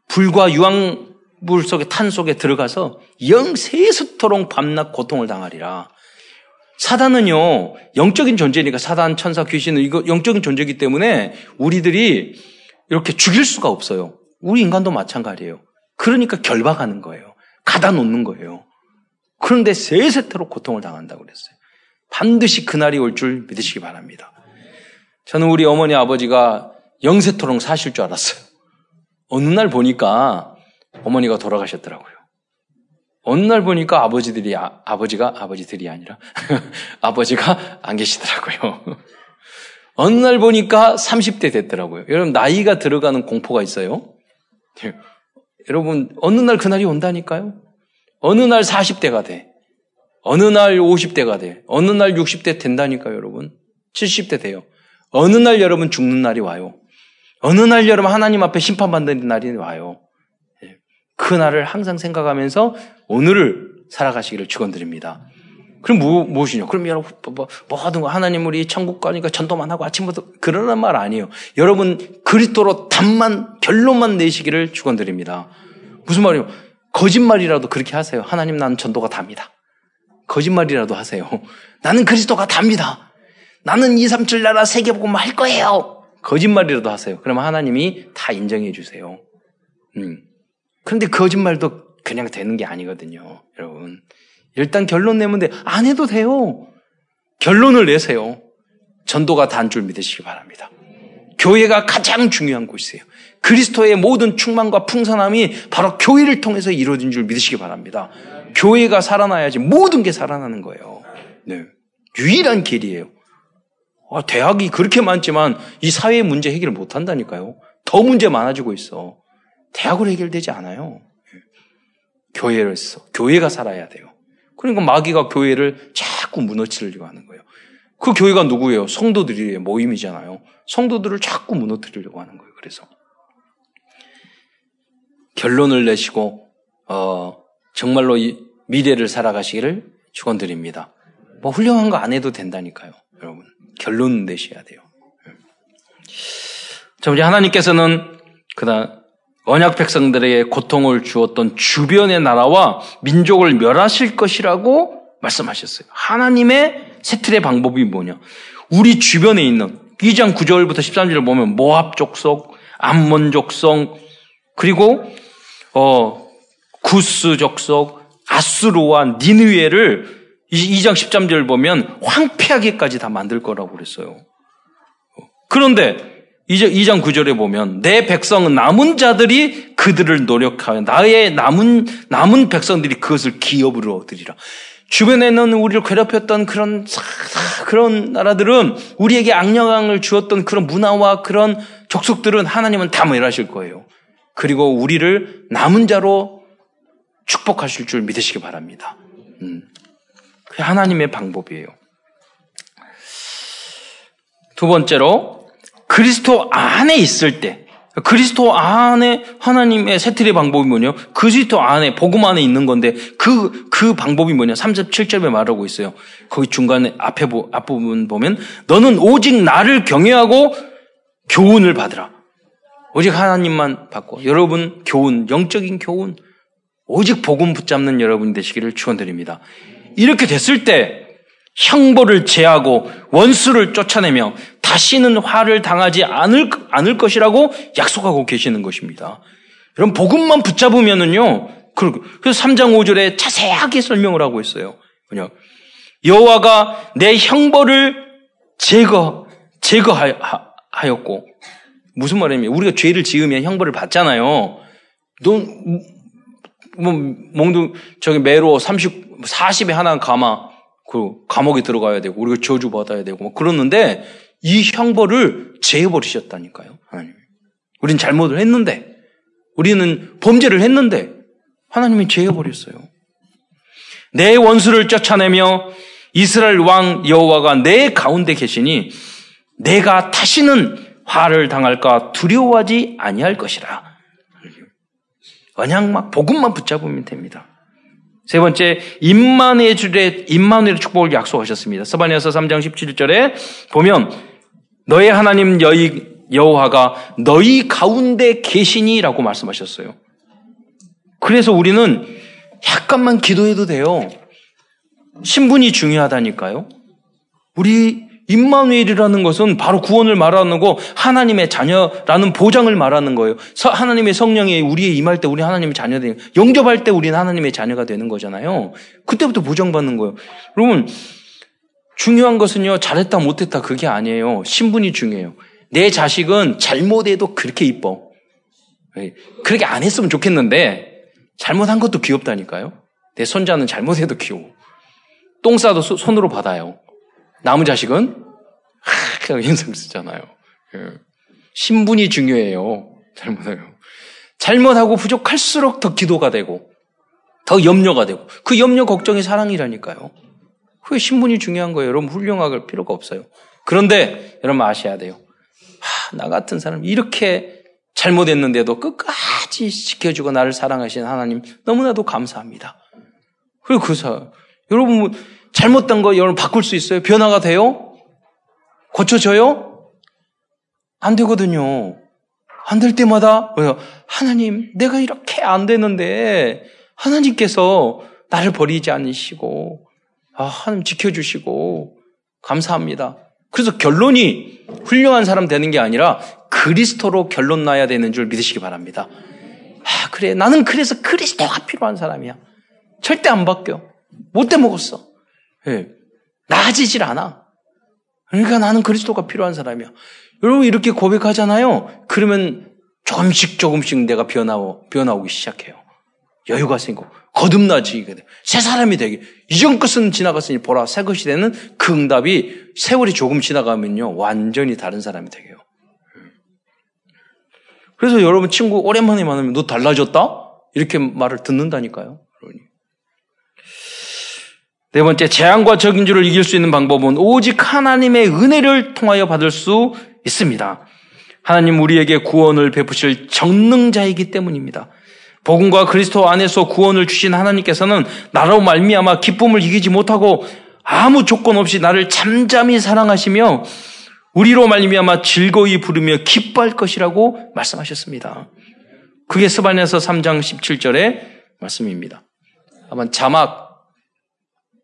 불과 유황물 속에 탄 속에 들어가서 영세수토록 밤낮 고통을 당하리라. 사단은요, 영적인 존재니까 사단, 천사, 귀신은 이거 영적인 존재이기 때문에 우리들이 이렇게 죽일 수가 없어요. 우리 인간도 마찬가지예요. 그러니까 결박하는 거예요. 가다 놓는 거예요. 그런데 세세토록 고통을 당한다고 그랬어요. 반드시 그날이 올 줄 믿으시기 바랍니다. 저는 우리 어머니 아버지가 영세토록 사실 줄 알았어요. 어느 날 보니까 어머니가 돌아가셨더라고요. 어느 날 보니까 아버지들이, 아, 아버지가, 아버지들이 아니라, (laughs) 아버지가 안 계시더라고요. 어느 날 보니까 30대 됐더라고요. 여러분, 나이가 들어가는 공포가 있어요. 여러분, 어느 날 그날이 온다니까요? 어느 날 40대가 돼. 어느 날 50대가 돼. 어느 날 60대 된다니까요, 여러분. 70대 돼요. 어느 날 여러분 죽는 날이 와요. 어느 날 여러분 하나님 앞에 심판받는 날이 와요. 예. 그 날을 항상 생각하면서 오늘을 살아가시기를 축원드립니다. 그럼 뭐, 무엇이냐? 그럼 여러분, 뭐, 뭐 하든 하나님 우리 천국 가니까 전도만 하고 아침부터 그러는 말 아니에요. 여러분 그리스도로 답만, 결론만 내시기를 축원드립니다. 무슨 말이에요? 거짓말이라도 그렇게 하세요. 하나님 나는 전도가 답니다. 거짓말이라도 하세요. 나는 그리스도가 답니다. 나는 2, 3, 7 나라 세계보고만 할 거예요. 거짓말이라도 하세요. 그러면 하나님이 다 인정해 주세요. 음. 그런데 거짓말도 그냥 되는 게 아니거든요. 여러분. 일단 결론 내면 돼. 안 해도 돼요. 결론을 내세요. 전도가 단 줄 믿으시기 바랍니다. 교회가 가장 중요한 곳이에요. 그리스도의 모든 충만과 풍성함이 바로 교회를 통해서 이루어진 줄 믿으시기 바랍니다. 교회가 살아나야지 모든 게 살아나는 거예요. 네. 유일한 길이에요. 아, 대학이 그렇게 많지만 이 사회 문제 해결을 못 한다니까요. 더 문제 많아지고 있어. 대학으로 해결되지 않아요. 네. 교회로서 교회가 살아야 돼요. 그러니까 마귀가 교회를 자꾸 무너뜨리려고 하는 거예요. 그 교회가 누구예요? 성도들의 모임이잖아요. 성도들을 자꾸 무너뜨리려고 하는 거예요. 그래서 결론을 내시고 어, 정말로 이 미래를 살아가시기를 축원드립니다. 뭐 훌륭한 거 안 해도 된다니까요, 여러분. 결론 내셔야 돼요. 자, 우리 하나님께서는 그다 언약 백성들에게 고통을 주었던 주변의 나라와 민족을 멸하실 것이라고 말씀하셨어요. 하나님의 세틀의 방법이 뭐냐? 우리 주변에 있는 2장 9절부터 13절을 보면 모압 족속, 암몬 족속, 그리고 어 구스 족속, 아수르와 니느웨를 2장 13절 보면 황폐하게까지 다 만들 거라고 그랬어요. 그런데 2장 9절에 보면 내 백성은 남은 자들이 그들을 노력하여 나의 남은 남은 백성들이 그것을 기업으로 얻으리라. 주변에는 우리를 괴롭혔던 그런 그런 나라들은 우리에게 악령을 주었던 그런 문화와 그런 족속들은 하나님은 다 멸하실 거예요. 그리고 우리를 남은 자로 축복하실 줄 믿으시기 바랍니다. 음. 그게 하나님의 방법이에요. 두 번째로 그리스도 안에 있을 때 그리스도 안에 하나님의 세트의 방법이 뭐냐? 그리스도 안에 복음 안에 있는 건데 그그 그 방법이 뭐냐? 37절에 말하고 있어요. 거기 중간에 앞에 앞부분 보면 너는 오직 나를 경외하고 교훈을 받으라. 오직 하나님만 받고 여러분 교훈 영적인 교훈 오직 복음 붙잡는 여러분이 되시기를 축원드립니다. 이렇게 됐을 때 형벌을 제하고 원수를 쫓아내며 다시는 화를 당하지 않을, 않을 것이라고 약속하고 계시는 것입니다. 여러분, 복음만 붙잡으면은요, 그래서 3장 5절에 자세하게 설명을 하고 있어요. 뭐냐. 여호와가 내 형벌을 제거, 제거하였고, 무슨 말이냐면, 우리가 죄를 지으면 형벌을 받잖아요. 넌, 뭐, 몽둥, 저기 매로 30, 40에 하나 감아, 그, 감옥에 들어가야 되고, 우리가 저주 받아야 되고, 뭐 그러는데, 이 형벌을 제해버리셨다니까요, 하나님. 우린 잘못을 했는데, 우리는 범죄를 했는데, 하나님이 제해버렸어요. 내 원수를 쫓아내며 이스라엘 왕 여호와가 내 가운데 계시니 내가 다시는 화를 당할까 두려워하지 아니할 것이라. 막 복음만 붙잡으면 됩니다. 세 번째, 줄에, 임만의 축복을 약속하셨습니다. 서반에서 3장 17절에 보면, 너의 하나님 여희, 여호와가 너희 가운데 계시니라고 말씀하셨어요. 그래서 우리는 약간만 기도해도 돼요. 신분이 중요하다니까요. 우리 임마누엘이라는 것은 바로 구원을 말하는 거 하나님의 자녀라는 보장을 말하는 거예요. 하나님의 성령이 우리에 임할 때 우리 하나님의 자녀 되는 영접할 때 우리는 하나님의 자녀가 되는 거잖아요. 그때부터 보장받는 거예요. 여러분 중요한 것은요 잘했다 못했다 그게 아니에요. 신분이 중요해요. 내 자식은 잘못해도 그렇게 이뻐. 예, 그렇게 안 했으면 좋겠는데 잘못한 것도 귀엽다니까요. 내 손자는 잘못해도 귀여워. 똥 싸도 손으로 받아요. 남은 자식은 하, 인상 쓰잖아요. 예. 신분이 중요해요. 잘못해요. 잘못하고 부족할수록 더 기도가 되고 더 염려가 되고 그 염려 걱정이 사랑이라니까요. 그게 신분이 중요한 거예요. 여러분 훌륭할 필요가 없어요. 그런데 여러분 아셔야 돼요. 하, 나 같은 사람 이렇게 잘못했는데도 끝까지 지켜주고 나를 사랑하신 하나님 너무나도 감사합니다. 그리고 그 사, 여러분 잘못된 거 여러분 바꿀 수 있어요? 변화가 돼요? 고쳐져요? 안 되거든요. 안 될 때마다 하나님 내가 이렇게 안 되는데 하나님께서 나를 버리지 않으시고 아, 하나님 지켜주시고 감사합니다. 그래서 결론이 훌륭한 사람 되는 게 아니라 그리스도로 결론 나야 되는 줄 믿으시기 바랍니다. 아, 그래. 나는 그래서 그리스도가 필요한 사람이야. 절대 안 바뀌어. 못돼 먹었어. 예. 나아지질 않아. 그러니까 나는 그리스도가 필요한 사람이야. 여러분 이렇게 고백하잖아요. 그러면 조금씩 조금씩 내가 변하고 변하기 시작해요. 여유가 생기고 거듭나지게 돼. 새 사람이 되게. 이전 것은 지나갔으니 보라 새 것이 되는 그 응답이 세월이 조금 지나가면요 완전히 다른 사람이 되게요. 그래서 여러분 친구 오랜만에 만나면 너 달라졌다? 이렇게 말을 듣는다니까요. 네 번째, 재앙과 적인주를 이길 수 있는 방법은 오직 하나님의 은혜를 통하여 받을 수 있습니다. 하나님 우리에게 구원을 베푸실 정능자이기 때문입니다. 복음과 그리스도 안에서 구원을 주신 하나님께서는 나로 말미암아 기쁨을 이기지 못하고 아무 조건 없이 나를 잠잠히 사랑하시며 우리로 말미암아 즐거이 부르며 기뻐할 것이라고 말씀하셨습니다. 그게 스바냐서 3장 17절의 말씀입니다. 한번 자막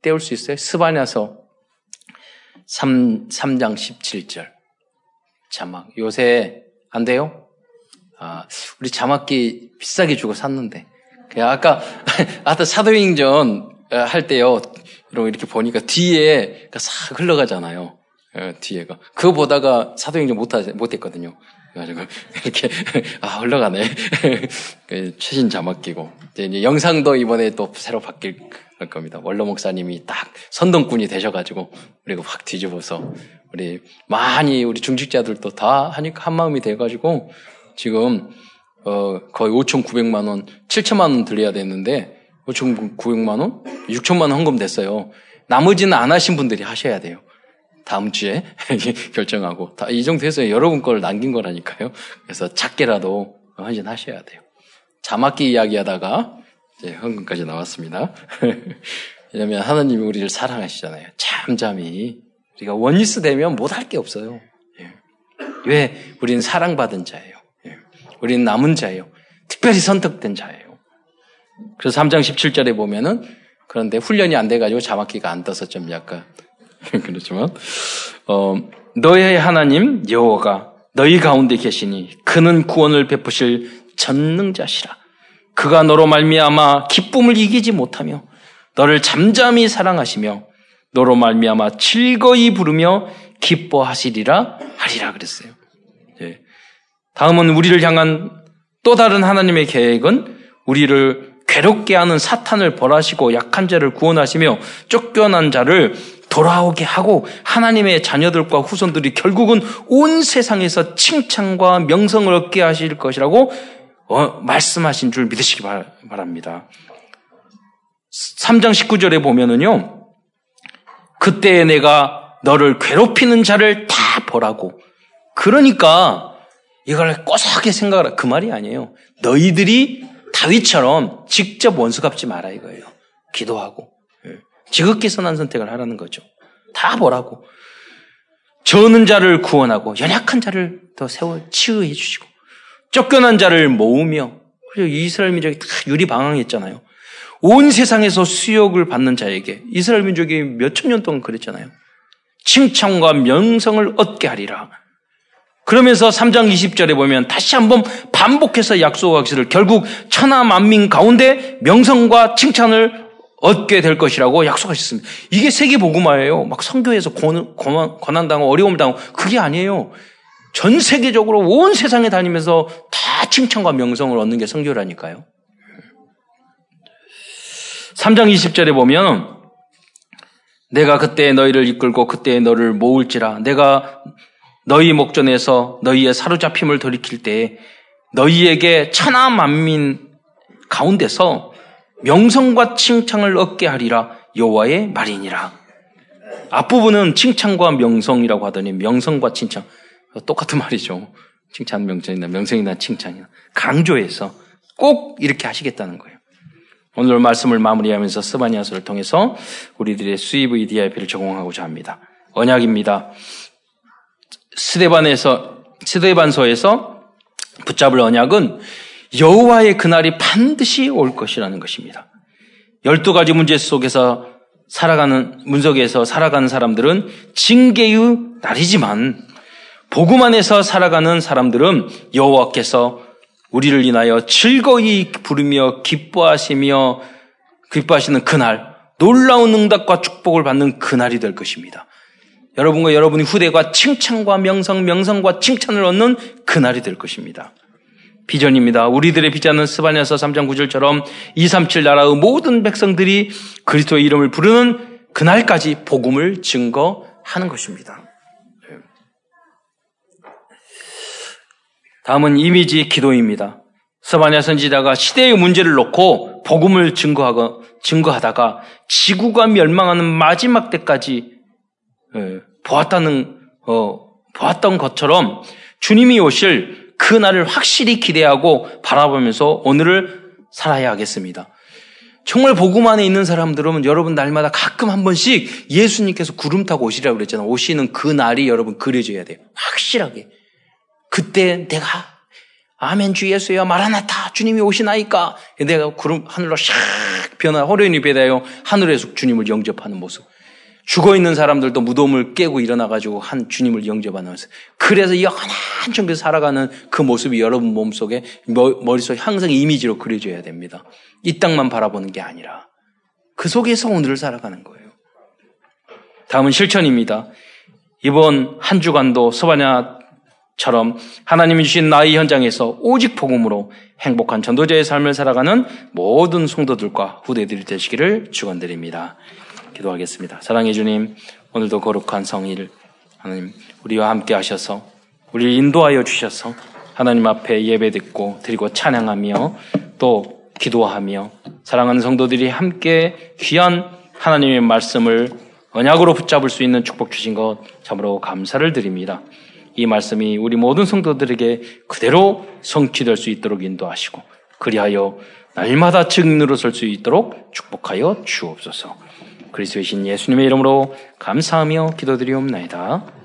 떼올 수 있어요? 스바냐서 3, 3장 17절. 자막. 요새 안 돼요? 아, 우리 자막기 비싸게 주고 샀는데. 아까, (laughs) 아까 사도행전 할 때요, 이렇게 보니까 뒤에 싹 흘러가잖아요. 예, 뒤에가. 그거 보다가 사도행전 못, 못했거든요. 그래가지고, (laughs) 이렇게, (laughs) 아, 흘러가네. 그 최신 자막 끼고. 이제 영상도 이번에 또 새로 바뀔 겁니다. 원로 목사님이 딱 선동꾼이 되셔가지고, 우리가 확 뒤집어서, 우리, 많이, 우리 중직자들도 다 하니까 한 마음이 돼가지고, 지금, 어, 거의 5,900만 원, 7천만원 들려야 되는데, 5,900만 원? 6천만 원 헌금 됐어요. 나머지는 안 하신 분들이 하셔야 돼요. 다음 주에 (laughs) 결정하고 다 이 정도 해서 여러분 걸 남긴 거라니까요. 그래서 작게라도 헌신하셔야 돼요. 자막기 이야기하다가 이제 헌금까지 나왔습니다. (laughs) 왜냐하면 하나님이 우리를 사랑하시잖아요. 잠잠히 우리가 원리스 되면 못할 게 없어요. 예. 왜 우리는 사랑받은 자예요. 예. 우리는 남은 자예요. 특별히 선택된 자예요. 그래서 3장 17절에 보면은 그런데 훈련이 안 돼가지고 자막기가 안 떠서 좀 약간 (laughs) 그렇지만 어, 너의 하나님 여호와가 너희 가운데 계시니 그는 구원을 베푸실 전능자시라. 그가 너로 말미암아 기쁨을 이기지 못하며 너를 잠잠히 사랑하시며 너로 말미암아 즐거이 부르며 기뻐하시리라 하리라 그랬어요. 네. 다음은 우리를 향한 또 다른 하나님의 계획은 우리를 괴롭게 하는 사탄을 벌하시고 약한 자를 구원하시며 쫓겨난 자를 돌아오게 하고 하나님의 자녀들과 후손들이 결국은 온 세상에서 칭찬과 명성을 얻게 하실 것이라고 어, 말씀하신 줄 믿으시기 바랍니다. 3장 19절에 보면은요. 그때 내가 너를 괴롭히는 자를 다 보라고. 그러니까 이걸 꼬삭하게 생각하라. 그 말이 아니에요. 너희들이 다윗처럼 직접 원수 갚지 마라 이거예요. 기도하고. 지극히 선한 선택을 하라는 거죠. 다 보라고. 저는 자를 구원하고 연약한 자를 더 세워 치유해 주시고 쫓겨난 자를 모으며 그리고 이스라엘 민족이 다 유리방황했잖아요. 온 세상에서 수욕을 받는 자에게 이스라엘 민족이 몇 천 년 동안 그랬잖아요. 칭찬과 명성을 얻게 하리라. 그러면서 3장 20절에 보면 다시 한번 반복해서 약속하기를 결국 천하 만민 가운데 명성과 칭찬을 얻게 될 것이라고 약속하셨습니다. 이게 세계 복음화예요. 막 성교에서 권, 한 당하고 어려움 당하고 그게 아니에요. 전 세계적으로 온 세상에 다니면서 다 칭찬과 명성을 얻는 게 성교라니까요. 3장 20절에 보면 내가 그때 너희를 이끌고 그때 너를 모을지라 내가 너희 목전에서 너희의 사로잡힘을 돌이킬 때 너희에게 천하 만민 가운데서 명성과 칭찬을 얻게 하리라 여호와의 말이니라. 앞부분은 칭찬과 명성이라고 하더니 명성과 칭찬 똑같은 말이죠. 칭찬 명성이나 명성이나 칭찬이나 강조해서 꼭 이렇게 하시겠다는 거예요. 오늘 말씀을 마무리하면서 스바니아서를 통해서 우리들의 수입의 DIP를 적용하고자 합니다. 언약입니다. 스데반에서 스데반서에서 붙잡을 언약은 여호와의 그날이 반드시 올 것이라는 것입니다. 열두 가지 문제 속에서 살아가는 문석에서 살아가는 사람들은 징계의 날이지만 복음 안에서 살아가는 사람들은 여호와께서 우리를 인하여 즐거이 부르며 기뻐하시며 기뻐하시는 그날 놀라운 응답과 축복을 받는 그날이 될 것입니다. 여러분과 여러분의 후대가 칭찬과 명성, 명성과 칭찬을 얻는 그날이 될 것입니다. 비전입니다. 우리들의 비전은 스바냐서 3장 9절처럼 237 나라의 모든 백성들이 그리스도의 이름을 부르는 그날까지 복음을 증거하는 것입니다. 다음은 이미지 기도입니다. 스바냐 선지자가 시대의 문제를 놓고 복음을 증거하고 증거하다가 지구가 멸망하는 마지막 때까지 예, 보았다는 어, 보았던 것처럼 주님이 오실 그 날을 확실히 기대하고 바라보면서 오늘을 살아야 하겠습니다. 정말 복음 안에 있는 사람들은 여러분 날마다 가끔 한 번씩 예수님께서 구름 타고 오시라고 그랬잖아요. 오시는 그 날이 여러분 그려져야 돼요. 확실하게. 그때 내가 아멘 주 예수여 마라나타 주님이 오시나이까 내가 구름 하늘로 샥 변화 호련이 배다요 하늘에서 주님을 영접하는 모습. 죽어 있는 사람들도 무덤을 깨고 일어나 가지고 한 주님을 영접하면서 그래서 영원한 정교 살아가는 그 모습이 여러분 몸 속에 머릿속에 항상 이미지로 그려져야 됩니다. 이 땅만 바라보는 게 아니라 그 속에서 오늘을 살아가는 거예요. 다음은 실천입니다. 이번 한 주간도 서바냐 처럼 하나님이 주신 나의 현장에서 오직 복음으로 행복한 전도자의 삶을 살아가는 모든 성도들과 후대들이 되시기를 축원드립니다. 기도하겠습니다. 사랑해 주님, 오늘도 거룩한 성일 하나님 우리와 함께 하셔서 우리를 인도하여 주셔서 하나님 앞에 예배 듣고 드리고 찬양하며 또 기도하며 사랑하는 성도들이 함께 귀한 하나님의 말씀을 언약으로 붙잡을 수 있는 축복 주신 것 참으로 감사를 드립니다. 이 말씀이 우리 모든 성도들에게 그대로 성취될 수 있도록 인도하시고 그리하여 날마다 증인으로 설 수 있도록 축복하여 주옵소서. 그리스도의 신 예수님의 이름으로 감사하며 기도드리옵나이다.